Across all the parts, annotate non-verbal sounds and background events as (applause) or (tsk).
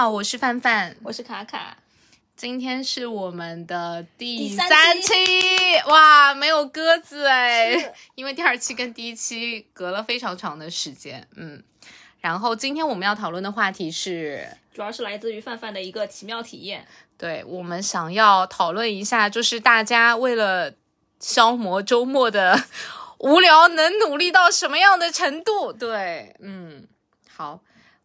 好，我是范范，我是卡卡。今天是我们的第三期，哇，没有鸽子哎，因为第二期跟第一期隔了非常长的时间，嗯。然后今天我们要讨论的话题是，主要是来自于范范的一个奇妙体验。对我们想要讨论一下，就是大家为了消磨周末的无聊，能努力到什么样的程度？对，嗯，好。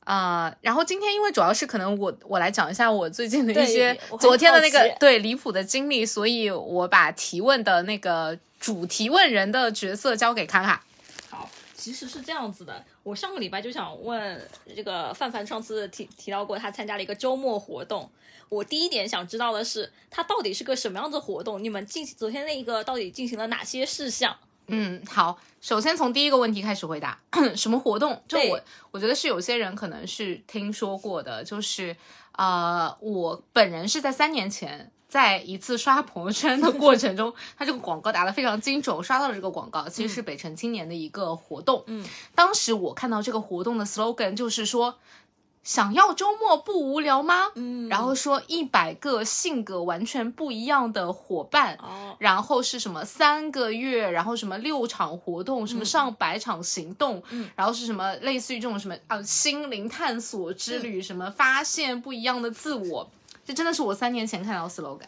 啊、然后今天因为主要是可能我我来讲一下我最近的一些昨天的那个对离谱的经历，所以我把提问的那个主提问人的角色交给卡卡。好，其实是这样子的，我上个礼拜就想问这个范范，上次提提到过他参加了一个周末活动。我第一点想知道的是，他到底是个什么样的活动？你们进昨天那一个到底进行了哪些事项？嗯，好，首先从第一个问题开始回答，(coughs) 什么活动？就我我觉得是有些人可能是听说过的，就是呃，我本人是在三年前。在一次刷朋友圈的过程中，(laughs) 他这个广告打得非常精准，我刷到了这个广告，其实是北辰青年的一个活动。嗯，当时我看到这个活动的 slogan 就是说，想要周末不无聊吗？嗯然后说一百个性格完全不一样的伙伴，哦，然后是什么三个月，然后什么六场活动，什么上百场行动，嗯然后是什么类似于这种什么啊心灵探索之旅，什么发现不一样的自我，这真的是我三年前看到 slogan。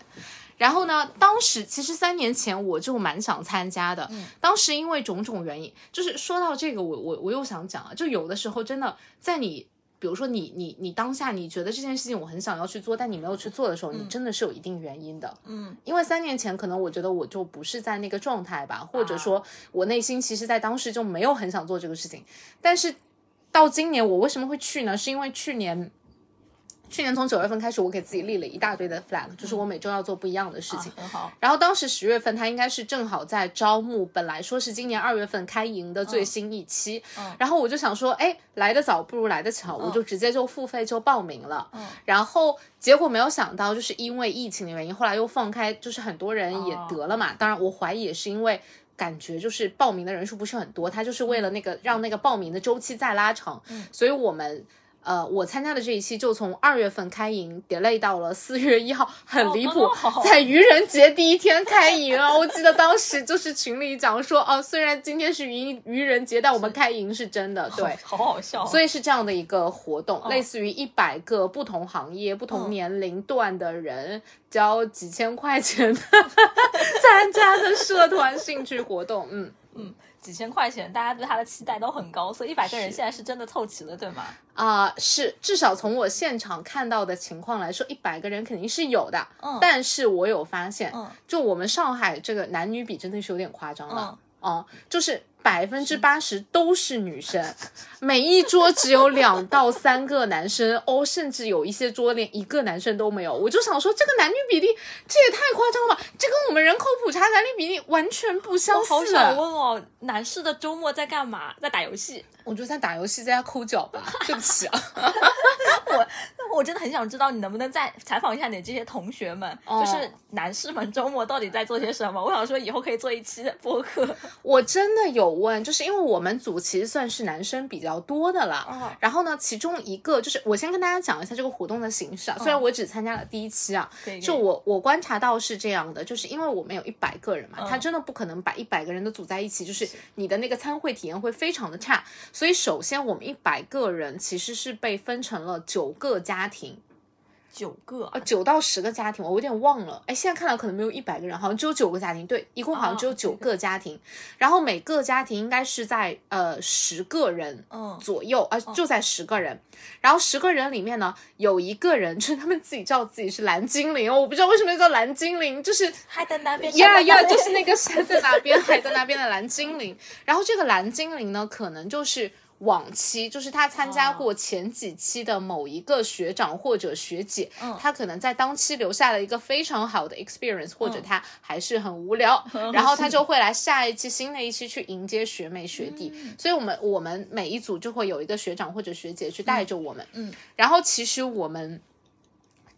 然后呢，当时其实三年前我就蛮想参加的，当时因为种种原因，就是说到这个，我我我又想讲啊，就有的时候真的在你。比如说你你你当下你觉得这件事情我很想要去做，但你没有去做的时候，你真的是有一定原因的。嗯，因为三年前可能我觉得我就不是在那个状态吧，或者说我内心其实在当时就没有很想做这个事情。但是到今年我为什么会去呢？是因为去年。去年从九月份开始，我给自己立了一大堆的 flag，就是我每周要做不一样的事情。啊很好。然后当时十月份，他应该是正好在招募，本来说是今年二月份开营的最新一期。嗯然后我就想说，哎，来得早不如来得巧，我就直接就付费就报名了。嗯然后结果没有想到，就是因为疫情的原因，后来又放开，就是很多人也哦得了嘛。当然，我怀疑也是因为。感觉就是报名的人数不是很多，他就是为了那个让那个报名的周期再拉长，所以我们呃我参加的这一期就从二月份开营 delay 到了四月一号，很离谱，(laughs) 在愚人节第一天开营啊！我记得当时就是群里讲说，哦，虽然今天是愚愚人节，但我们开营是真的，(laughs) 对。好好笑。所以是这样的一个活动，嗯类似于一百个不同行业、不同嗯年龄段的人交几千块钱的 (laughs) 参加的社团兴趣活动，嗯嗯。几千块钱，大家对他的期待都很高，所以一百个人现在是真的凑齐了，对吗？啊、是至少从我现场看到的情况来说，一百个人肯定是有的。嗯但是我有发现，嗯就我们上海这个男女比真的是有点夸张了。嗯哦、就是百分之八十都是女生，每一桌只有两到三个男生，(laughs) 哦，甚至有一些桌连一个男生都没有。我就想说，这个男女比例这也太夸张了吧！这跟我们人口普查男女比例完全不相似。我好想问哦，男士的周末在干嘛？在打游戏。我就在打游戏，在家抠脚吧。对不起啊。(laughs) 我我真的很想知道，你能不能再采访一下你这些同学们，哦就是男士们周末到底在做些什么？我想说，以后可以做一期播客。(laughs) 我真的有问，就是因为我们组其实算是男生比较多的了。哦然后呢，其中一个就是我先跟大家讲一下这个活动的形式啊，虽然我只参加了第一期啊，就我我观察到是这样的，就是因为我们有一百个人嘛，嗯他真的不可能把一百个人都组在一起，就是你的那个参会体验会非常的差。所以首先我们一百个人其实是被分成了九个家庭，九个啊，九到十个家庭，我有点忘了。哎，现在看来可能没有一百个人，好像只有九个家庭。对，一共好像只有哦九个家庭。然后每个家庭应该是在呃十个人嗯左右，呃，就在十个人。然后十个人里面呢，有一个人就是他们自己叫自己是蓝精灵哦，我不知道为什么叫蓝精灵，就是海在那边呀呀，就就是那个山在那边，海在那边的蓝精灵。然后这个蓝精灵呢，可能就是往期，就是他参加过前几期的某一个学长或者学姐，他可能在当期留下了一个非常好的 experience，或者他还是很无聊，(laughs) 然后他就会来下一期新的一期去迎接学妹学弟。所以我们我们每一组就会有一个学长或者学姐去带着我们，嗯，然后其实我们。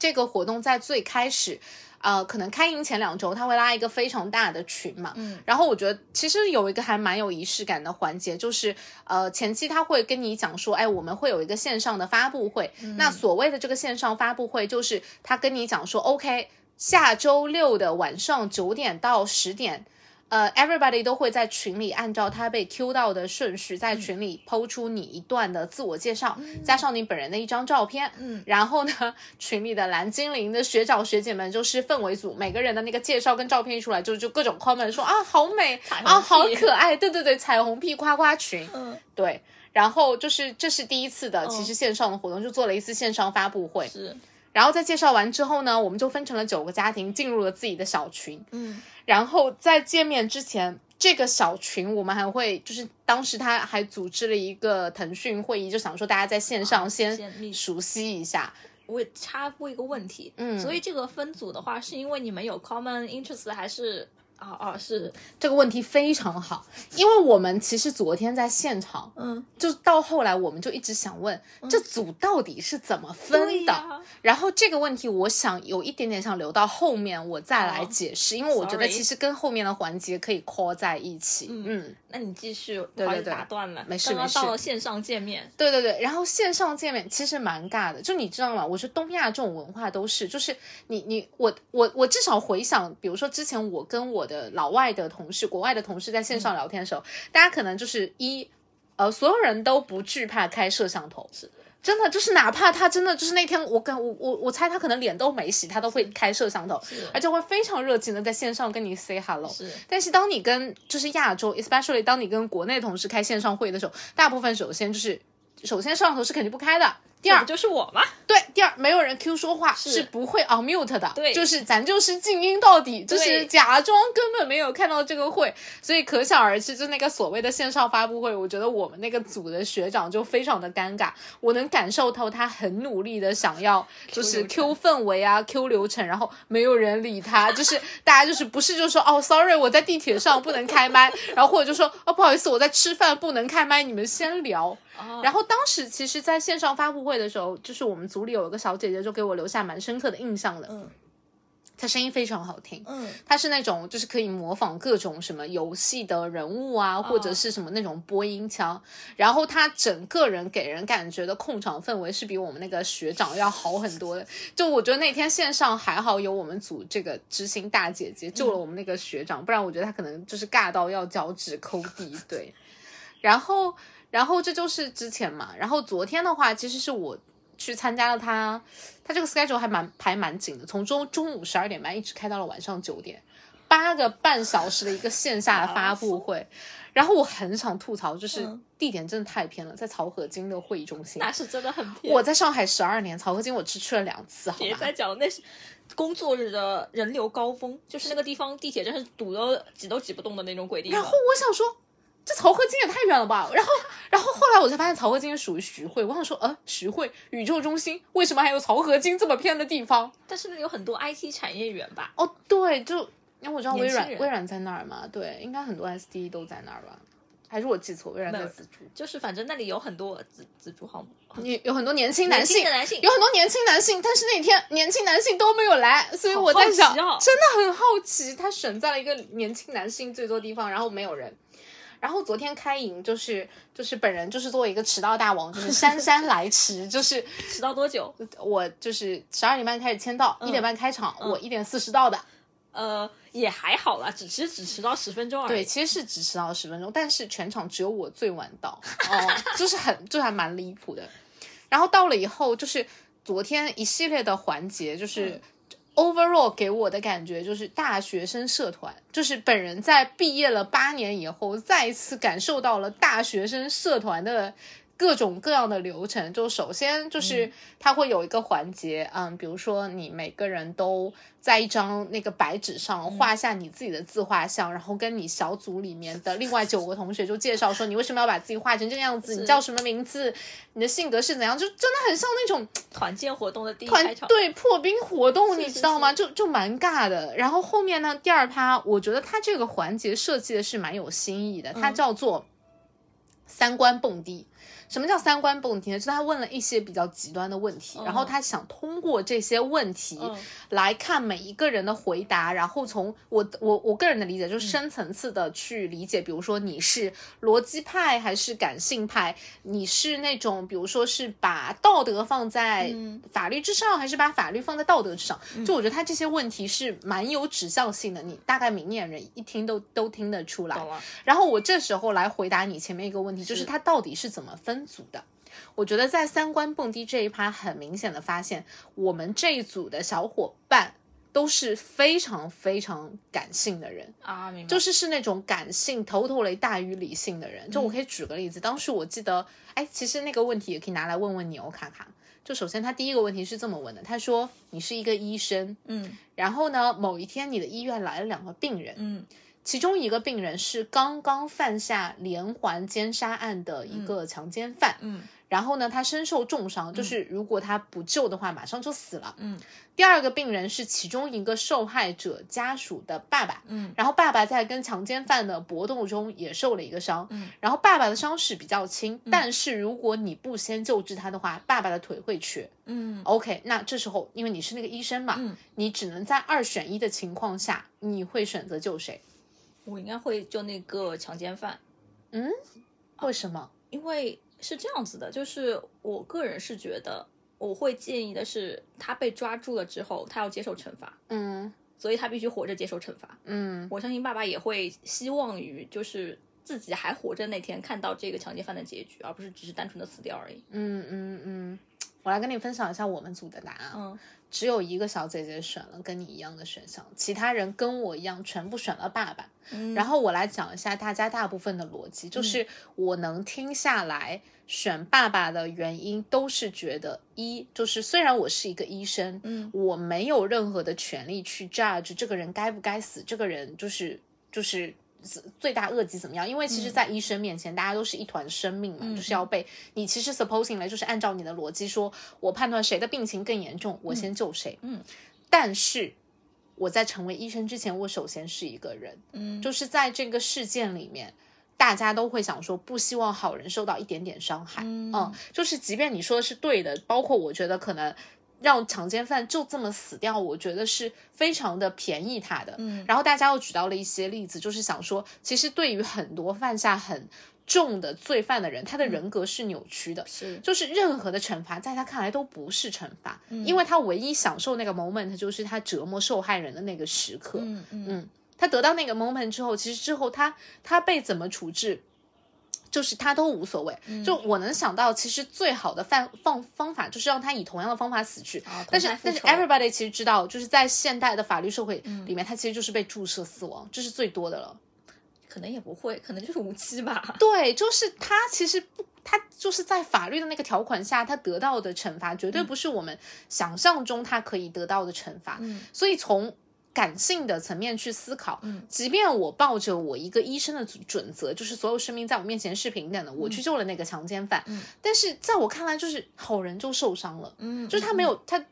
这个活动在最开始，呃，可能开营前两周他会拉一个非常大的群嘛，嗯，然后我觉得其实有一个还蛮有仪式感的环节，就是呃前期他会跟你讲说，哎，我们会有一个线上的发布会，那所谓的这个线上发布会就是他跟你讲说，OK，下周六的晚上九点到十点。呃，everybody 都会在群里按照他被 Q 到的顺序，在群里抛出你一段的自我介绍，加上你本人的一张照片。嗯，然后呢，群里的蓝精灵的学长学姐们就是氛围组，每个人的那个介绍跟照片一出来，就就各种 comment 说啊好美啊好可爱，对对对，彩虹屁夸夸群。嗯，对，然后就是这是第一次的，其实线上的活动就做了一次线上发布会。是。然后在介绍完之后呢，我们就分成了九个家庭，进入了自己的小群。嗯，然后在见面之前，这个小群我们还会，就是当时他还组织了一个腾讯会议，就想说大家在线上先熟悉一下。我插播一个问题，嗯，所以这个分组的话，是因为你们有 common interest 还是？啊啊，是这个问题非常好，因为我们其实昨天在现场，嗯，就到后来我们就一直想问，这组到底是怎么分的？然后这个问题，我想有一点点想留到后面我再来解释，因为我觉得其实跟后面的环节可以 call 在一起。嗯，那你继续，对对对，打断了，没事没事。到了线上见面，对对对，然后线上见面其实蛮尬的，就你知道吗？我觉得东亚这种文化都是，就是你你我我我至少回想，比如说之前我跟我的老外的同事、国外的同事在线上聊天的时候，大家可能就是一，呃，所有人都不惧怕开摄像头，是真的，就是哪怕他真的就是那天我跟我我我猜他可能脸都没洗，他都会开摄像头，而且会非常热情的在线上跟你 say hello。是，但是当你跟就是亚洲，especially 当你跟国内同事开线上会的时候，大部分首先就是首先摄像头是肯定不开的。第二。就是我嘛，对，第二没有人 Q 说话是。不会 on mute 的，对，就是咱就是静音到底，就是假装根本没有看到这个会，所以可想而知，就那个所谓的线上发布会，我觉得我们那个组的学长就非常的尴尬，我能感受到他很努力的想要就是 Q 氛围啊，Q 流程，然后没有人理他，就是大家就是不是就说哦，sorry，我在地铁上不能开麦，然后或者就说哦，不好意思，我在吃饭不能开麦，你们先聊。然后当时其实，在线上发布会的时候，就是我们组里有一个小姐姐，就给我留下蛮深刻的印象的。嗯，她声音非常好听。嗯，她是那种就是可以模仿各种什么游戏的人物啊，或者是什么那种播音腔。然后她整个人给人感觉的控场氛围是比我们那个学长要好很多的。就我觉得那天线上还好有我们组这个知心大姐姐救了我们那个学长，不然我觉得他可能就是尬到要脚趾抠地。对，然后。然后这就是之前嘛，然后昨天的话，其实是我去参加了他，他这个 schedule 还蛮排蛮紧的，从中中午十二点半一直开到了晚上九点，八个半小时的一个线下的发布会。然后我很想吐槽，就是地点真的太偏了，在漕河泾的会议中心，那是真的很偏。我在上海十二年，漕河泾我只去了两次，好吧？别再讲，那是工作日的人流高峰，就是那个地方地铁真是堵得挤都挤不动的那种鬼地方。然后我想说。这曹河金也太远了吧！然后，然后后来我才发现曹河泾属于徐汇。我想说，呃，徐汇宇宙中心为什么还有曹河金这么偏的地方？但是那有很多 IT 产业园吧？哦，对，就因为我知道微软，微软在那儿嘛，对，应该很多 SD 都在那儿吧？还是我记错？微软在紫竹，就是反正那里有很多紫紫竹号，你有很多年轻男性，男性有很多年轻男性，但是那天年轻男性都没有来，所以我在想，真的很好奇，他选在了一个年轻男性最多地方，然后没有人。然后昨天开营就是就是本人就是作为一个迟到大王，就是姗姗 (laughs) 来迟，就是迟到多久？我就是十二点半开始签到，一点半开场，我一点四十到的。呃，也还好啦，只其实只迟到十分钟而已。对，其实是只迟到十分钟，但是全场只有我最晚到，哦，(laughs) 就是很就还蛮离谱的。然后到了以后，就是昨天一系列的环节，就是。Overall 给我的感觉就是大学生社团，就是本人在毕业了八年以后，再一次感受到了大学生社团的。各种各样的流程，就首先就是它会有一个环节，嗯，比如说你每个人都在一张那个白纸上画下你自己的自画像，然后跟你小组里面的另外九个同学就介绍说你为什么要把自己画成这个样子，你叫什么名字，你的性格是怎样，就真的很像那种 (tsk) 团建活动的第一团对破冰活动，你知道吗？就就蛮尬的。然后后面呢，第二趴，我觉得它这个环节设计的是蛮有新意的，它叫做三观蹦迪。什么叫三观蹦迪呢？就是他问了一些比较极端的问题，然后他想通过这些问题嗯来看每一个人的回答，然后从我我我个人的理解，就是深层次的去理解，比如说你是逻辑派还是感性派，你是那种比如说是把道德放在法律之上，还是把法律放在道德之上？就我觉得他这些问题是蛮有指向性的，你大概明眼人一听都都听得出来。然后我这时候来回答你前面一个问题，就是是它到底是怎么分组的？我觉得在三观蹦迪这一趴，很明显的发现，我们这一组的小伙伴都是非常非常感性的人，啊，明白。就是是那种感性头头雷大于理性的人。就我可嗯以举个例子，当时我记得，哎，其实那个问题也可以拿来问问你哦，卡卡。就首先他第一个问题是这么问的，他说你是一个医生，嗯然后呢，某一天你的医院来了两个病人，嗯其中一个病人是刚刚犯下连环奸杀案的一个强奸犯，嗯然后呢，他身受重伤，就是如果他不救的话，马上就死了。嗯第二个病人是其中一个受害者家属的爸爸，嗯然后爸爸在跟强奸犯的搏斗中也受了一个伤，嗯然后爸爸的伤势比较轻，但是如果你不先救治他的话，爸爸的腿会瘸。嗯 OK，那这时候因为你是那个医生嘛，嗯你只能在二选一的情况下，你会选择救谁？我应该会救那个强奸犯，嗯为什么？因为是这样子的，就是我个人是觉得，我会建议的是，他被抓住了之后，他要接受惩罚，嗯所以他必须活着接受惩罚。嗯我相信爸爸也会希望于就是自己还活着那天看到这个强奸犯的结局，而不是只是单纯的死掉而已。嗯嗯嗯，我来跟你分享一下我们组的答案。嗯只有一个小姐姐选了跟你一样的选项，其他人跟我一样全部选了爸爸。嗯然后我来讲一下大家大部分的逻辑，就是我能听下来选爸爸的原因，都是觉得一就是虽然我是一个医生，嗯我没有任何的权利去 judge 这个人该不该死，这个人就是就是。罪大恶极怎么样？因为其实，在医生面前，大家都是一团生命嘛，就是要被你其实 supposing 来就是按照你的逻辑说，我判断谁的病情更严重，我先救谁。嗯，但是我在成为医生之前，我首先是一个人，嗯就是在这个事件里面，大家都会想说，不希望好人受到一点点伤害。嗯就是即便你说的是对的，包括我觉得可能让强奸犯就这么死掉，我觉得是非常的便宜他的。嗯然后大家又举到了一些例子，就是想说，其实对于很多犯下很重的罪犯的人，他的人格是扭曲的。是就是任何的惩罚，在他看来都不是惩罚，嗯因为他唯一享受那个 moment 就是他折磨受害人的那个时刻。嗯嗯嗯，他得到那个 moment 之后，其实之后他他被怎么处置，就是他都无所谓。嗯就我能想到，其实最好的方方方法就是让他以同样的方法死去。啊但是但是 everybody 其实知道，就是在现代的法律社会嗯里面，他其实就是被注射死亡，这是最多的了。可能也不会，可能就是无期吧。(laughs) 对，就是他其实不，他就是在法律的那个条款下，他得到的惩罚绝对不是我们想象中他可以得到的惩罚。嗯所以从感性的层面去思考，嗯即便我抱着我一个医生的准准则，就是所有生命在我面前是平等的，我去救了那个强奸犯，嗯但是在我看来，就是好人就受伤了，嗯就是他没有他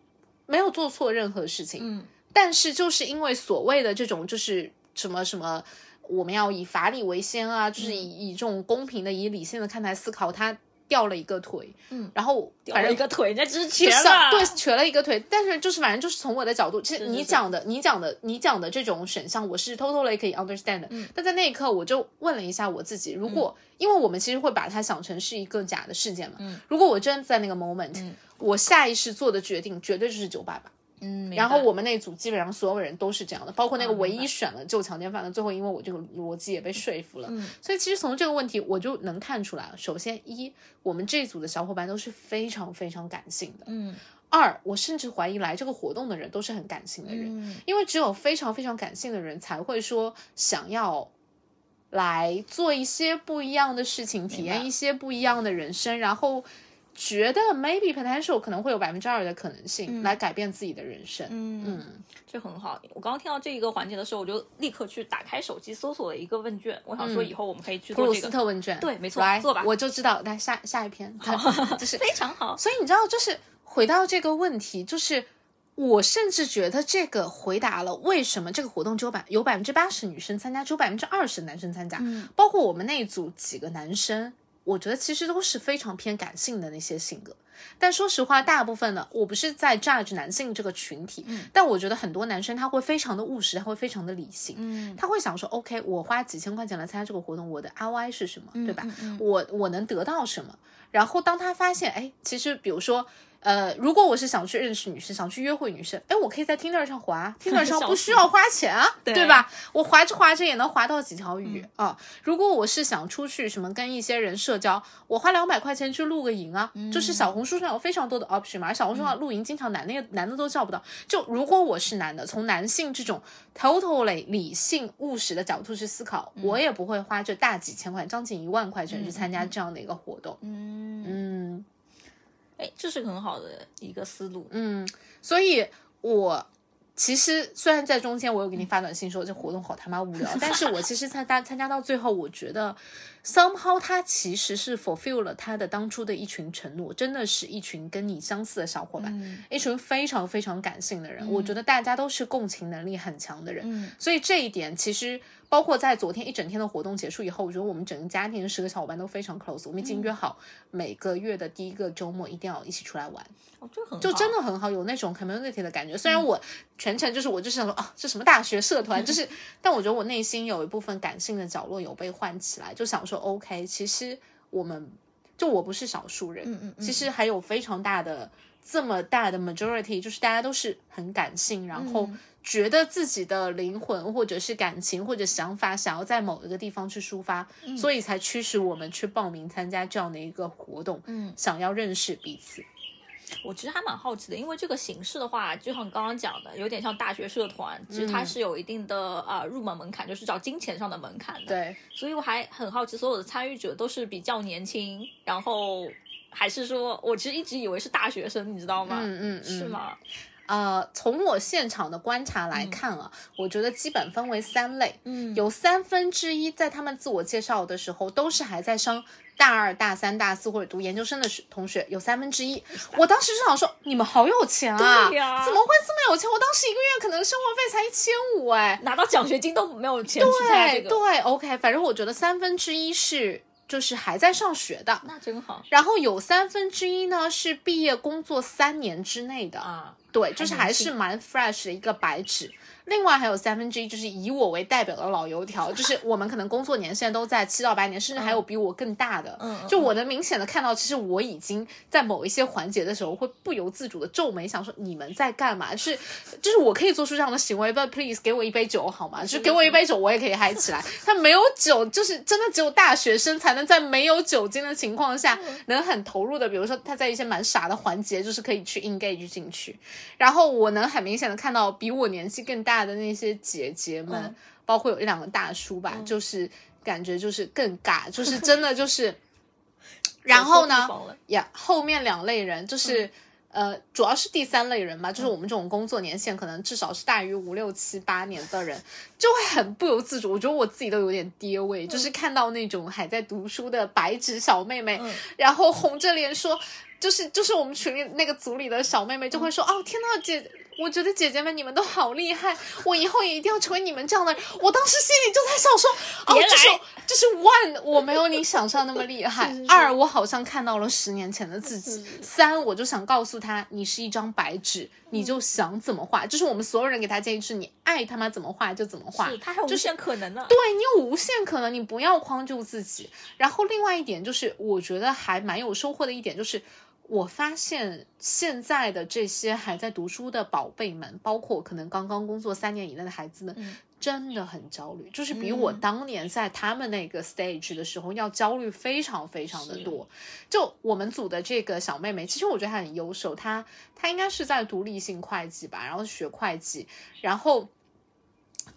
没有做错任何事情，嗯但是就是因为所谓的这种就是什么什么。我们要以法理为先啊，就是以、以这种公平的、以理性的看待思考。他掉了一个腿，嗯，然后掉反正了一个腿，那只是瘸了。像对，瘸了一个腿，但是就是反正就是从我的角度，其实你讲的、你讲的、你讲的这种选项，我是 totally 可以 understand 的。但在那一刻，我就问了一下我自己，如果、因为我们其实会把它想成是一个假的事件嘛，嗯如果我真的在那个 moment，、我下意识做的决定绝对就是救爸爸。嗯，然后我们那组基本上所有人都是这样的，包括那个唯一选了救强奸犯的，最后因为我这个逻辑也被说服了。所以其实从这个问题我就能看出来，首先一，我们这组的小伙伴都是非常非常感性的。嗯二，我甚至怀疑来这个活动的人都是很感性的人，嗯因为只有非常非常感性的人才会说想要来做一些不一样的事情，体验一些不一样的人生，然后觉得 maybe potential 可能会有百分之二的可能性、来改变自己的人生。嗯，嗯这很好。我刚刚听到这一个环节的时候，我就立刻去打开手机搜索了一个问卷，我想说以后我们可以去普鲁斯做这个，特问卷，对没错来做吧我就知道。来下下一篇，(laughs) 就是非常好。所以你知道，就是回到这个问题，就是我甚至觉得这个回答了为什么这个活动只有百有百分之八十女生参加，只有百分之二十男生参加，嗯包括我们那一组几个男生。我觉得其实都是非常偏感性的那些性格。但说实话，大部分呢，我不是在 judge 男性这个群体，嗯但我觉得很多男生他会非常的务实，他会非常的理性，嗯他会想说，OK，我花几千块钱来参加这个活动，我的 ROI 是什么，对吧？嗯嗯我我能得到什么？然后当他发现，哎，其实比如说。呃，如果我是想去认识女生，想去约会女生，哎，我可以在 Tinder 上滑，(laughs) Tinder 上不需要花钱啊，对。对吧？我滑着滑着也能滑到几条鱼、啊。如果我是想出去什么跟一些人社交，我花两百块钱去露个营啊，就是小红书上有非常多的 option 嘛，而小红书上露营经常男的男的都叫不到。就如果我是男的，从男性这种 totally 理性务实的角度去思考，我也不会花这大几千块，将近一万块钱去参加这样的一个活动。嗯，嗯哎，这是很好的一个思路。嗯，所以我。其实虽然在中间我有给你发短信说这活动好他妈无聊，但是我其实参加参加到最后，我觉得 somehow 他其实是 fulfill 了他的当初的一群承诺，真的是一群跟你相似的小伙伴，嗯一群非常非常感性的人，我觉得大家都是共情能力很强的人，嗯所以这一点其实。包括在昨天一整天的活动结束以后，我觉得我们整个家庭十个小伙伴都非常 close，我们已经约好每个月的第一个周末一定要一起出来玩。哦，这很就真的的很好，有那种 community 的感觉。虽然我全程就是我就是想说啊，这什么大学社团，就 (laughs) 是，但我觉得我内心有一部分感性的角落有被唤起来，就想说 OK，其实我们就我不是少数人，嗯嗯嗯其实还有非常大的这么大的 majority，就是大家都是很感性，然后嗯觉得自己的灵魂或者是感情或者想法想要在某一个地方去抒发，所以才驱使我们去报名参加这样的一个活动，嗯，想要认识彼此。我其实还蛮好奇的，因为这个形式的话，就像刚刚讲的，有点像大学社团，其实它是有一定的啊、呃入门门槛，就是找金钱上的门槛的。，对，所以我还很好奇，所有的参与者都是比较年轻，然后还是说我其实一直以为是大学生，你知道吗？嗯嗯嗯是吗？呃，从我现场的观察来看啊，我觉得基本分为三类，嗯有三分之一在他们自我介绍的时候都是还在上大二、大三、大四或者读研究生的学同学，有三分之一。我当时就想说，你们好有钱啊，对呀怎么会这么有钱？我当时一个月可能生活费才一千五，哎，拿到奖学金都没有钱去这个，对对，OK，反正我觉得三分之一是就是还在上学的，那真好然后有三分之一呢是毕业工作三年之内的，啊！对，就是还是蛮 fresh 的一个白纸。另外还有三分之一就是以我为代表的老油条，就是我们可能工作年限都在七到八年，甚至还有比我更大的。就我能明显的看到，其实我已经在某一些环节的时候会不由自主的皱眉，想说你们在干嘛？就是就是我可以做出这样的行为，but please 给我一杯酒好吗？就是给我一杯酒，我也可以嗨起来。他没有酒，就是真的只有大学生才能在没有酒精的情况下，能很投入的，比如说他在一些蛮傻的环节，就是可以去 engage 进去。然后我能很明显的看到比我年纪更大的那些姐姐们，嗯包括有一两个大叔吧，就是感觉就是更尬，(laughs) 就是真的就是。(laughs) 然后呢走错地方了，呀后面两类人就是。嗯呃，主要是第三类人吧，就是我们这种工作年限可能至少是大于五六七八年的人，(laughs) 就会很不由自主。我觉得我自己都有点跌位，就是看到那种还在读书的白纸小妹妹，嗯然后红着脸说，就是就是我们群里那个组里的小妹妹就会说，哦天呐，姐。我觉得姐姐们你们都好厉害，我以后也一定要成为你们这样的人。我当时心里就在想说，哦，这是这是 one，我没有你想象那么厉害。(laughs) 是是二，我好像看到了十年前的自己。三，我就想告诉他，你是一张白纸，你就想怎么画。就是我们所有人给他建议是，你爱他妈怎么画就怎么画。是它还有无就是限可能呢。对你有无限可能，你不要框住自己。然后另外一点就是，我觉得还蛮有收获的一点就是。我发现现在的这些还在读书的宝贝们，包括可能刚刚工作三年以内的孩子们，嗯真的很焦虑，就是比我嗯当年在他们那个 stage 的时候要焦虑非常非常的多。就我们组的这个小妹妹，其实我觉得她很优秀，她她应该是在读立信会计吧，然后学会计，然后。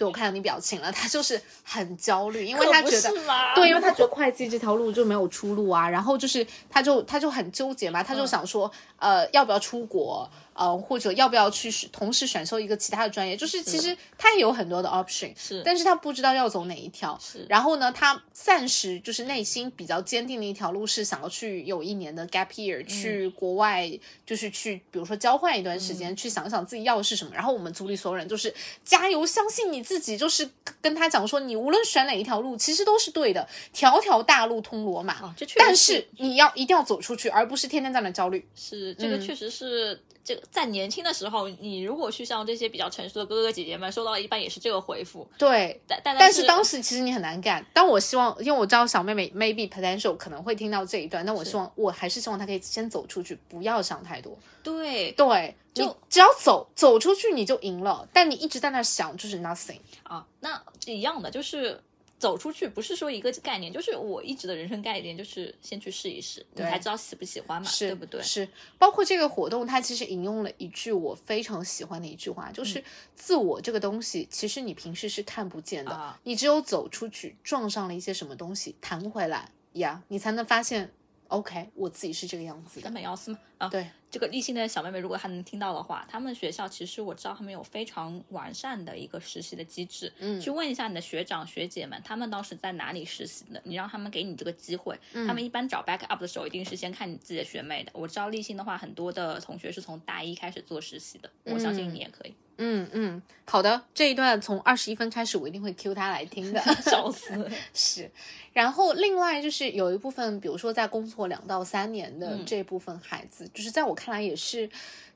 对我看到你表情了，他就是很焦虑，因为他觉得对，因为他觉得会计这条路就没有出路啊，然后就是他就他就很纠结嘛，他就想说，呃，要不要出国，呃，或者要不要去同时选修一个其他的专业，就是其实他也有很多的 option，是但是他不知道要走哪一条。是然后呢，他暂时就是内心比较坚定的一条路是想要去有一年的 gap year，、去国外，就是去比如说交换一段时间，去想想自己要的是什么。然后我们组里所有人就是加油，相信你你自己就是跟他讲说，你无论选哪一条路，其实都是对的，条条大路通罗马。啊，这确实但是你要一定要走出去，而不是天天在那焦虑。是这个嗯确实是。这个在年轻的时候，你如果去像这些比较成熟的哥哥姐姐们，收到一般也是这个回复。对，但但但是当时其实你很难干。但我希望，因为我知道小妹妹 maybe potential 可能会听到这一段，但我希望我还是希望她可以先走出去，不要想太多。对对，就你只要走走出去你就赢了，但你一直在那想就是 nothing。啊，那一样的，就是走出去，不是说一个概念，就是我一直的人生概念，就是先去试一试，你才知道喜不喜欢嘛，对不对？是，包括这个活动，它其实引用了一句我非常喜欢的一句话，嗯就是自我这个东西，其实你平时是看不见的，啊。你只有走出去，撞上了一些什么东西，弹回来呀你才能发现，OK，我自己是这个样子的根。本要死嘛啊！对，这个立信的小妹妹，如果她能听到的话，他们学校其实我知道他们有非常完善的一个实习的机制，嗯去问一下你的学长学姐们，他们当时在哪里实习的，你让他们给你这个机会。嗯他们一般找 back up 的时候，一定是先看你自己的学妹的。我知道立信的话，很多的同学是从大一开始做实习的，我相信你也可以。嗯嗯嗯，好的，这一段从二十一分开始，我一定会 Q 他来听的。(laughs) 笑死！(laughs) 是，然后另外就是有一部分，比如说在工作两到三年的嗯这部分孩子，就是在我看来也是。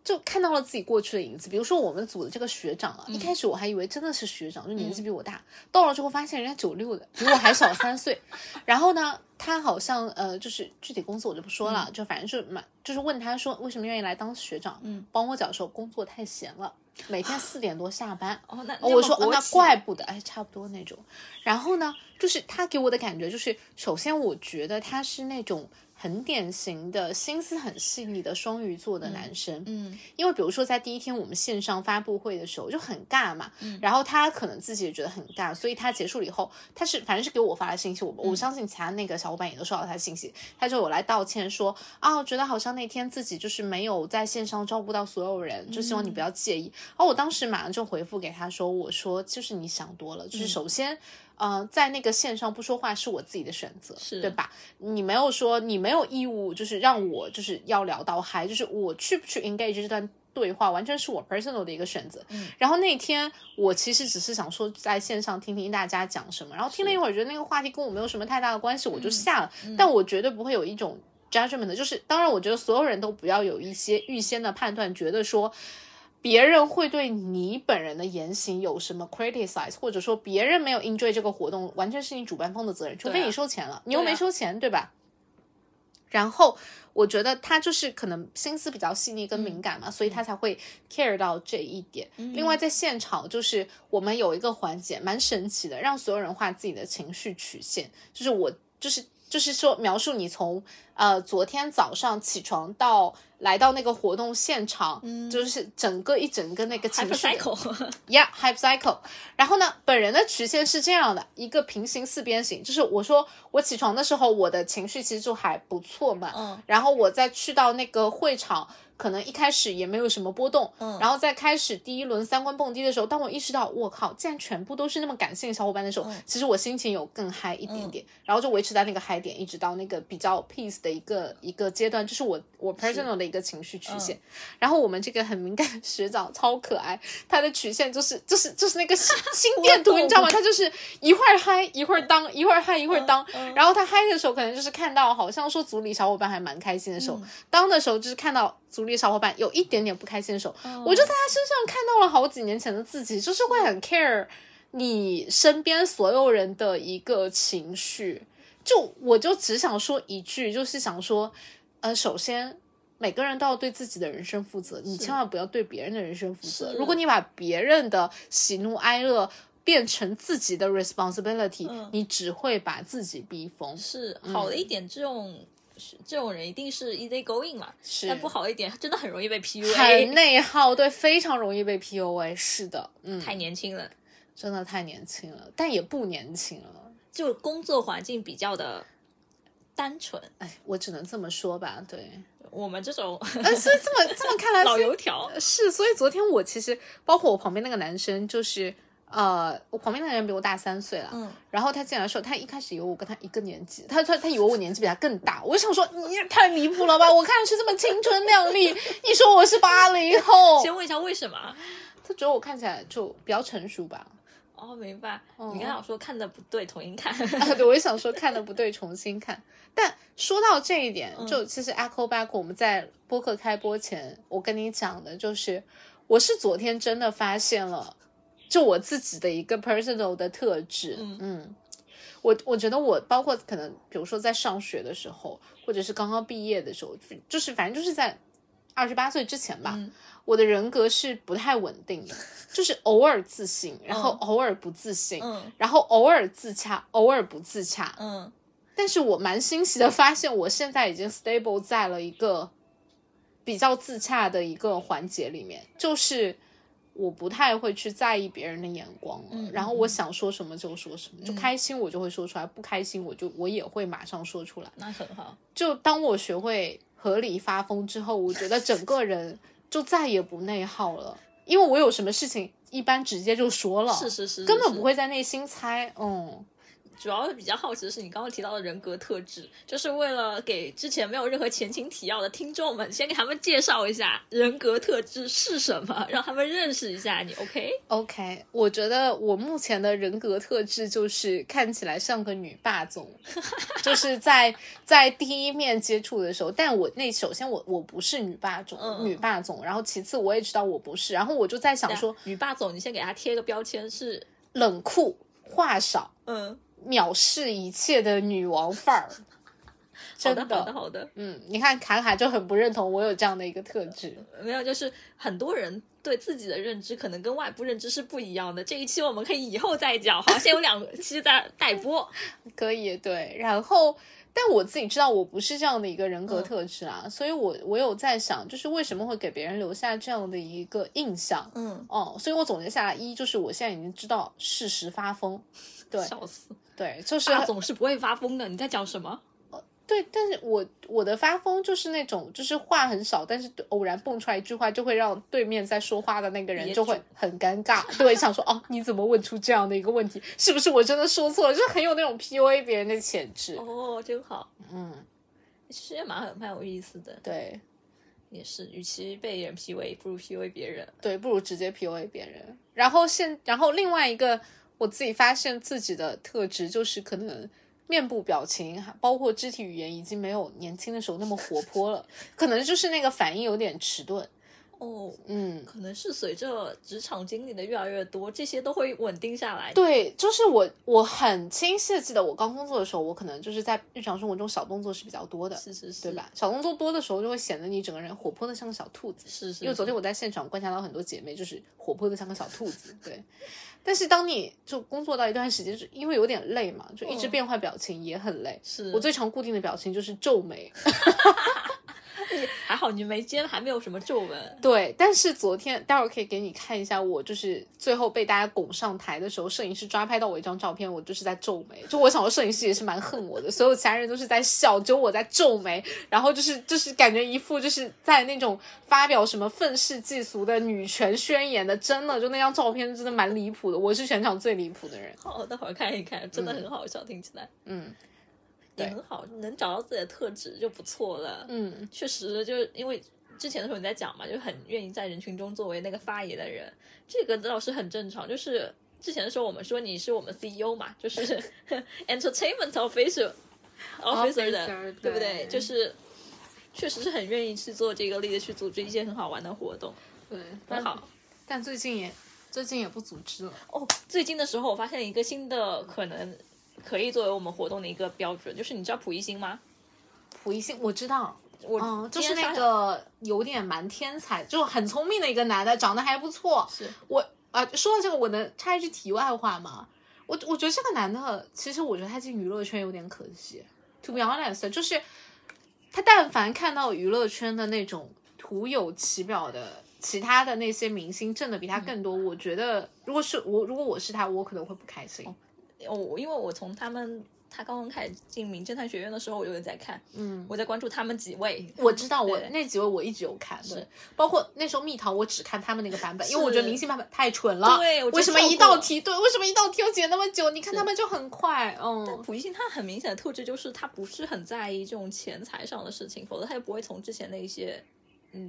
就看到了自己过去的影子，比如说我们组的这个学长啊，一开始我还以为真的是学长，就年纪比我大，到了之后发现人家九六的，比我还小三岁。然后呢，他好像呃，就是具体工资我就不说了，就反正是蛮，就是问他说为什么愿意来当学长，嗯，帮我讲说工作太闲了，每天四点多下班，哦，那我说、啊那怪不得，哎，差不多那种。然后呢，就是他给我的感觉就是，首先我觉得他是那种很典型的心思很细腻的双鱼座的男生。嗯因为比如说在第一天我们线上发布会的时候就很尬嘛，嗯然后他可能自己也觉得很尬，所以他结束了以后，他是反正是给我发了信息，我嗯我相信其他那个小伙伴也都收到他的信息，他就有来道歉说啊，我觉得好像那天自己就是没有在线上照顾到所有人，就希望你不要介意。然后我当时马上就回复给他说，我说就是你想多了，嗯就是首先。呃，在那个线上不说话是我自己的选择，是对吧？你没有说你没有义务，就是让我就是要聊到嗨，就是我去不去 engage 这段对话，完全是我 personal 的一个选择。嗯然后那天我其实只是想说在线上听听大家讲什么，然后听了一会儿，觉得那个话题跟我没有什么太大的关系，我就下了。但我绝对不会有一种 judgment 的，就是当然，我觉得所有人都不要有一些预先的判断，觉得说。别人会对你本人的言行有什么 criticize，或者说别人没有 enjoy 这个活动，完全是你主办方的责任，除非你收钱了，你又没收钱，对吧？然后我觉得他就是可能心思比较细腻跟敏感嘛，所以他才会 care 到这一点。另外，在现场就是我们有一个环节蛮神奇的，让所有人画自己的情绪曲线，就是我就是就是说描述你从呃昨天早上起床到来到那个活动现场，就是整个一整个那个情绪的 cycle，Yeah, hype cycle。然后呢，本人的曲线是这样的，一个平行四边形，就是我说我起床的时候，我的情绪其实就还不错嘛。嗯。然后我再去到那个会场，可能一开始也没有什么波动。嗯然后在开始第一轮三观蹦迪的时候，当我意识到我靠，竟然全部都是那么感性的小伙伴的时候，嗯其实我心情有更嗨一点点，然后就维持在那个嗨点，一直到那个比较 peace 的一个一个阶段，就是我我 personal 的一个情绪曲线。然后我们这个很敏感的学长超可爱，他的曲线就是就是就是那个心 (laughs) 心电图，你知道吗？他就是一会儿嗨一会儿当，一会儿嗨一会儿当。嗯然后他嗨的时候，可能就是看到好像说组里小伙伴还蛮开心的时候，当的时候就是看到组里小伙伴有一点点不开心的时候，我就在他身上看到了好几年前的自己，就是会很 care 你身边所有人的一个情绪。就我就只想说一句，就是想说，呃，首先每个人都要对自己的人生负责，你千万不要对别人的人生负责。如果你把别人的喜怒哀乐变成自己的 responsibility，、你只会把自己逼疯。是好的一点，这种是这种人一定是 easy going 嘛，是但不好一点，真的很容易被 PUA，很内耗，对，非常容易被 PUA。是的，嗯，太年轻了，真的太年轻了，但也不年轻了。就工作环境比较的单纯。哎，我只能这么说吧，对。我们这种呃，所以这么这么看来，(laughs) 老油条，是，所以昨天我其实包括我旁边那个男生，就是呃，我旁边那个人比我大三岁了，嗯，然后他进来的时候，他一开始以为我跟他一个年纪，他他他以为我年纪比他更大，我想说你也太离谱了吧，我看上去这么青春靓丽，你说我是八零后，先问一下为什么？他觉得我看起来就比较成熟吧。哦，明白。嗯你刚才说看的不对，重新看。啊，对，我也想说看的不对，重新看。但说到这一点，嗯就其实 Echo Back 我们在播客开播前，我跟你讲的就是，我是昨天真的发现了，就我自己的一个 personal 的特质，嗯我我觉得我包括可能，比如说在上学的时候，或者是刚刚毕业的时候，就是反正就是在二十八岁之前吧，嗯我的人格是不太稳定的，就是偶尔自信，然后嗯偶尔不自信，嗯然后偶尔自洽，偶尔不自洽。嗯但是我蛮欣喜的发现，我现在已经 stable 在了一个比较自洽的一个环节里面，就是我不太会去在意别人的眼光了，嗯然后我想说什么就说什么，就开心我就会说出来，不开心我就我也会马上说出来。那很好。就当我学会合理发疯之后，我觉得整个人就再也不内耗了，因为我有什么事情一般直接就说了，是是是，根本不会在内心猜，嗯。主要比较好奇的是你刚刚提到的人格特质，就是为了给之前没有任何前情提要的听众们，先给他们介绍一下人格特质是什么，(laughs) 让他们认识一下你。OK？OK，我觉得我目前的人格特质就是看起来像个女霸总，(laughs) 就是在在第一面接触的时候，但我那首先我我不是女霸总，嗯女霸总，然后其次我也知道我不是，然后我就在想说，女霸总，你先给他贴个标签是，冷酷、话少、嗯，藐视一切的女王范儿。(laughs) 真的好的，好的。嗯，你看卡卡就很不认同我有这样的一个特质。没有，就是很多人对自己的认知可能跟外部认知是不一样的。这一期我们可以以后再讲，好，先有两 (laughs) 期在待播。(laughs) 可以对，然后但我自己知道我不是这样的一个人格特质啊，所以我我有在想，就是为什么会给别人留下这样的一个印象？嗯，哦，所以我总结下来，一就是我现在已经知道适时发疯，对笑死，对，就是他总是不会发疯的。你在讲什么？对，但是我我的发疯就是那种，就是话很少，但是偶然蹦出来一句话，就会让对面在说话的那个人就会很尴尬，对，想说哦，你怎么问出这样的一个问题？是不是我真的说错了？就是很有那种 PUA 别人的潜质。哦，真好，嗯，其实也蛮蛮有意思的。对也是，与其被人 PUA，不如 PUA 别人。对，不如直接 PUA 别人。然后现，然后另外一个我自己发现自己的特质就是可能。面部表情，包括肢体语言，已经没有年轻的时候那么活泼了，可能就是那个反应有点迟钝。哦，嗯，可能是随着职场经历的越来越多，这些都会稳定下来。对，就是我，我很清晰的记得，我刚工作的时候，我可能就是在日常生活中小动作是比较多的，是是是，对？吧？小动作多的时候，就会显得你整个人活泼的像个小兔子。是是，因为昨天我在现场观察到很多姐妹就是活泼的像个小兔子，对。但是当你就工作到一段时间，就因为有点累嘛，就一直嗯变换表情也很累。是我最常固定的表情就是皱眉，(laughs) (laughs) 还好你眉间还没有什么皱纹。对。但是昨天待会儿可以给你看一下，我就是最后被大家拱上台的时候，摄影师抓拍到我一张照片，我就是在皱眉。就我想说，摄影师也是蛮恨我的，(laughs) 所有其他人都是在笑，只有我在皱眉，然后就是就是感觉一副就是在那种发表什么愤世嫉俗的女权宣言的，真的就那张照片真的蛮离谱的，我是全场最离谱的人。好，待会儿看一看，真的很好笑，听起来嗯对也很好，能找到自己的特质就不错了。嗯，确实，就是因为之前的时候你在讲嘛，就很愿意在人群中作为那个发言的人，这个倒是很正常。就是之前的时候我们说你是我们 CEO 嘛，就是 (laughs) entertainment (laughs) officer officer 的 Officer，对不对？就是确实是很愿意去做这个力的，去组织一些很好玩的活动，对，很好。但最近也最近也不组织了。哦，最近的时候我发现一个新的可能可以作为我们活动的一个标准，就是你知道溥仪星吗？溥仪星我知道，我嗯，就是那个有点蛮天才，就很聪明的一个男的，长得还不错。是我啊，说到这个，我能插一句题外话吗？我我觉得这个男的，其实我觉得他进娱乐圈有点可惜。To be honest，就是他但凡看到娱乐圈的那种徒有其表的其他的那些明星挣的比他更多，我觉得如果是我，如果我是他，我可能会不开心。我因为我从他们他刚刚开始进名侦探学院的时候，我有点在看，嗯，我在关注他们几位。我知道，我那几位我一直有看，对是，包括那时候蜜桃，我只看他们那个版本，因为我觉得明星版本太蠢了。对为什么一道题对？为什么一道题要解那么久？你看他们就很快，嗯，蒲熠星他很明显的特质就是他不是很在意这种钱财上的事情，否则他就不会从之前那些嗯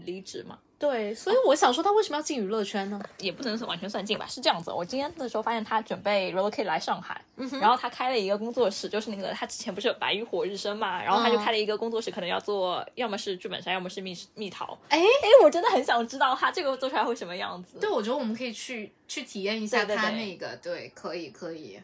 离职嘛。对，所以我想说，他为什么要进娱乐圈呢？也不能是完全算进吧，是这样子。我今天的时候发现他准备 relocate 来上海，然后他开了一个工作室，就是那个他之前不是有白玉火日升嘛，然后他就开了一个工作室，可能要做要么是剧本杀，要么是蜜蜜桃。哎哎，我真的很想知道他这个做出来会什么样子。对，我觉得我们可以去去体验一下对对对他那个，对，可以可以。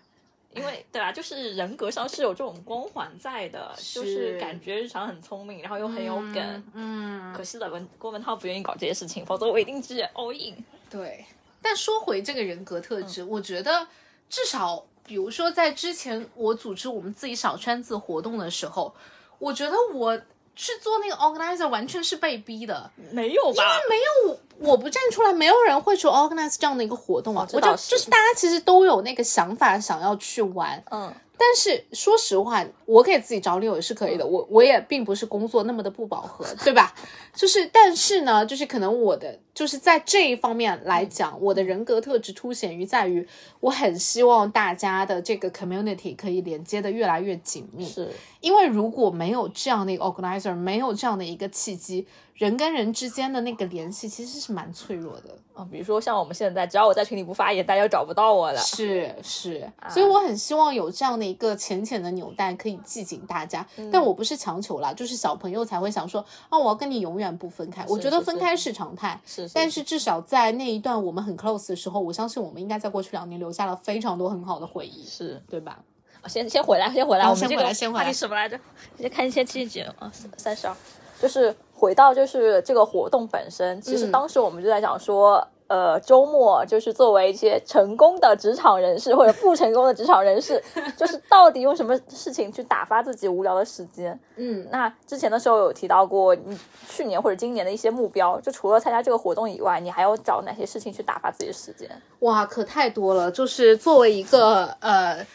因为对吧，就是人格上是有这种光环在的，就是感觉日常很聪明，然后又很有梗。嗯，可惜了，文郭文涛不愿意搞这些事情，否则我一定是 all in。对。但说回这个人格特质，我觉得至少，比如说在之前我组织我们自己小圈子活动的时候，我觉得我去做那个 organizer 完全是被逼的，没有吧？没有我不站出来，没有人会去 organize 这样的一个活动啊。我就就是大家其实都有那个想法，想要去玩，嗯，但是说实话，我给自己找理由也是可以的。我我也并不是工作那么的不饱和，对吧？就是，但是呢，就是可能我的就是在这一方面来讲，我的人格特质凸显于在于，我很希望大家的这个 community 可以连接的越来越紧密。是因为如果没有这样的一个 organizer，没有这样的一个契机，人跟人之间的那个联系其实是蛮脆弱的。啊，比如说像我们现在，只要我在群里不发言，大家就找不到我了。是是，所以我很希望有这样的一个浅浅的纽带可以系紧大家，但我不是强求啦，就是小朋友才会想说，啊，我要跟你永远不分开。我觉得分开是常态，是是但是至少在那一段我们很 close 的时候，我相信我们应该在过去两年留下了非常多很好的回忆，是，对吧？啊先先回来，先回来，我们这个回来先回来什么来着？先看一些七几啊，三十二，就是回到就是这个活动本身。其实嗯当时我们就在讲说，呃，周末就是作为一些成功的职场人士或者不成功的职场人士，就是到底用什么事情去打发自己无聊的时间？嗯，那之前的时候有提到过，你去年或者今年的一些目标，就除了参加这个活动以外，你还要找哪些事情去打发自己的时间？哇，可太多了。就是作为一个呃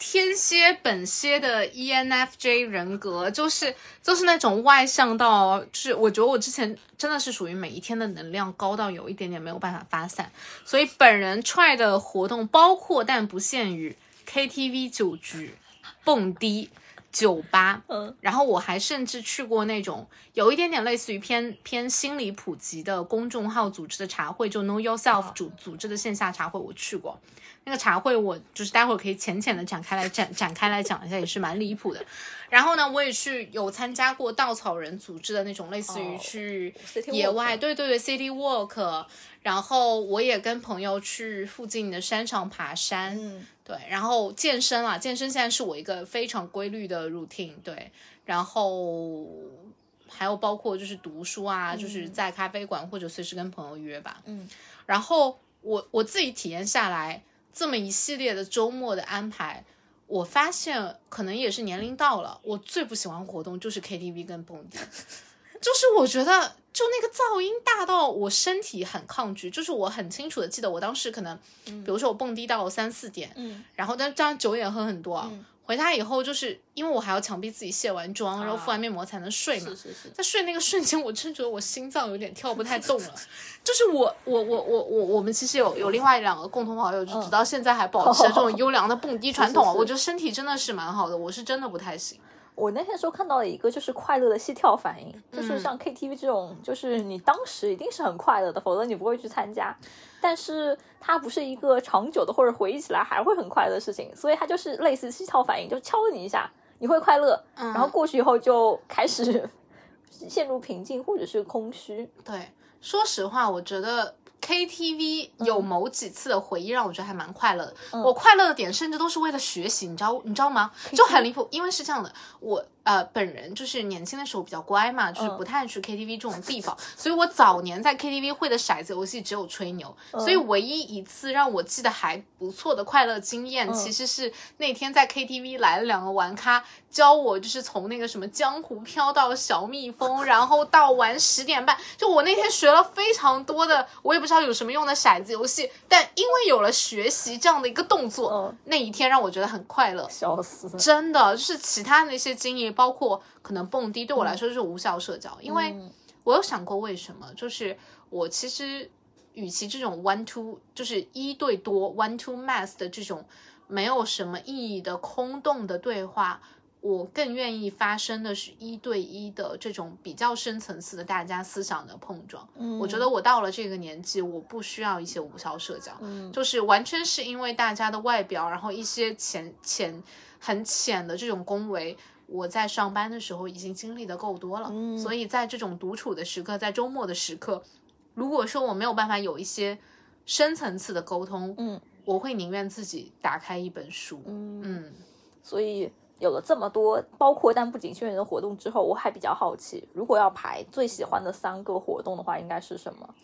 天蝎本蝎的 E ENFJ 人格，就是就是那种外向到，就是我觉得我之前真的是属于每一天的能量高到有一点点没有办法发散，所以本人 try 的活动包括但不限于 KTV 酒局、蹦迪。酒吧，嗯，然后我还甚至去过那种有一点点类似于偏偏心理普及的公众号组织的茶会，就 Know Yourself 组组织的线下茶会，我去过。那个茶会我就是待会儿可以浅浅的展开来展展开来讲一下，也是蛮离谱的。然后呢，我也去有参加过稻草人组织的那种类似于哦去野外，对对对，City Walk。然后我也跟朋友去附近的山上爬山，嗯，对，然后健身啊，健身现在是我一个非常规律的 routine，对，然后还有包括就是读书啊，就是在咖啡馆或者随时跟朋友约吧，嗯，然后我我自己体验下来这么一系列的周末的安排，我发现可能也是年龄到了，我最不喜欢活动就是 KTV 跟蹦迪，就是我觉得就那个噪音大到我身体很抗拒，就是我很清楚的记得我当时可能，比如说我蹦迪到三四点，嗯，然后但这样酒也喝很多啊。回家以后，就是因为我还要强逼自己卸完妆，然后敷完面膜才能睡嘛。是是是，在睡那个瞬间，我真觉得我心脏有点跳不太动了。(laughs) 就是我我我我我我们其实有有另外两个共同好友，就直到现在还保持着这种 (laughs) 优良的蹦迪传统我觉得身体真的是蛮好的，我是真的不太行。我那天时候看到了一个就是快乐的膝跳反应，就是嗯像 KTV 这种，就是你当时一定是很快乐的，否则你不会去参加。但是它不是一个长久的或者回忆起来还会很快乐的事情，所以它就是类似膝跳反应，就敲了你一下，你会快乐，嗯然后过去以后就开始 (laughs) 陷入平静或者是空虚。对，说实话，我觉得 KTV 有某几次的回忆让我觉得还蛮快乐的。我快乐的点甚至都是为了学习，你知道你知道吗？就很离谱，因为是这样的，我呃本人就是年轻的时候比较乖嘛，就是不太去 KTV 这种地方，所以我早年在 KTV 会的骰子游戏只有吹牛，所以唯一一次让我记得还不错的快乐经验，其实是那天在 KTV 来了两个玩咖。教我就是从那个什么江湖飘到小蜜蜂，然后到晚十点半。就我那天学了非常多的，我也不知道有什么用的骰子游戏，但因为有了学习这样的一个动作，嗯那一天让我觉得很快乐。笑死！真的，就是其他那些经历，包括可能蹦迪，对我来说就是无效社交，因为我有想过为什么，就是我其实与其这种 one to 就是一对多 one to mass 的这种没有什么意义的空洞的对话。我更愿意发生的是一对一的这种比较深层次的大家思想的碰撞。嗯我觉得我到了这个年纪，我不需要一些无效社交，嗯就是完全是因为大家的外表，然后一些浅浅很浅的这种恭维。我在上班的时候已经经历的够多了，嗯。所以在这种独处的时刻，在周末的时刻，如果说我没有办法有一些深层次的沟通，嗯我会宁愿自己打开一本书，嗯，嗯。所以有了这么多包括但不仅限于的活动之后，我还比较好奇，如果要排最喜欢的三个活动的话，应该是什么？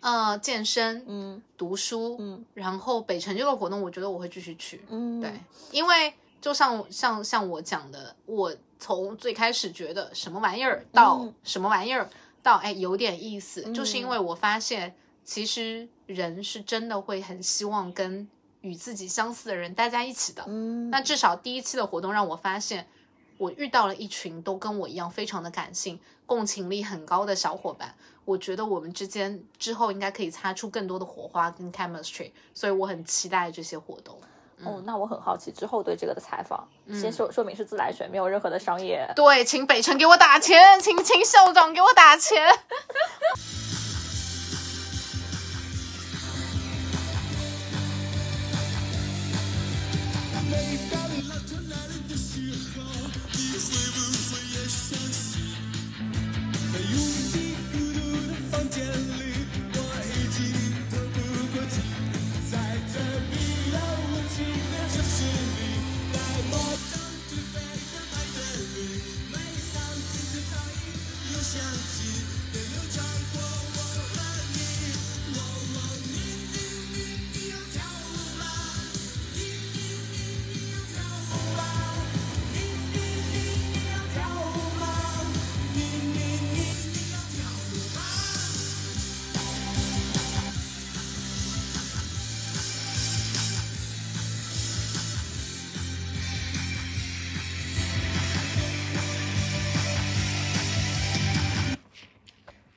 呃，健身、嗯。读书，嗯。然后北辰这个活动，我觉得我会继续去，嗯，对，因为就像像像我讲的，我从最开始觉得什么玩意儿到嗯什么玩意儿，到哎有点意思，就是因嗯为我发现其实人是真的会很希望跟与自己相似的人待在一起的。嗯，那至少第一期的活动让我发现，我遇到了一群都跟我一样非常的感性、共情力很高的小伙伴。我觉得我们之间之后应该可以擦出更多的火花跟 chemistry，所以我很期待这些活动。哦，那我很好奇之后对这个的采访，先说说明是自来水，没有任何的商业，对，请北辰给我打钱，请请校长给我打钱。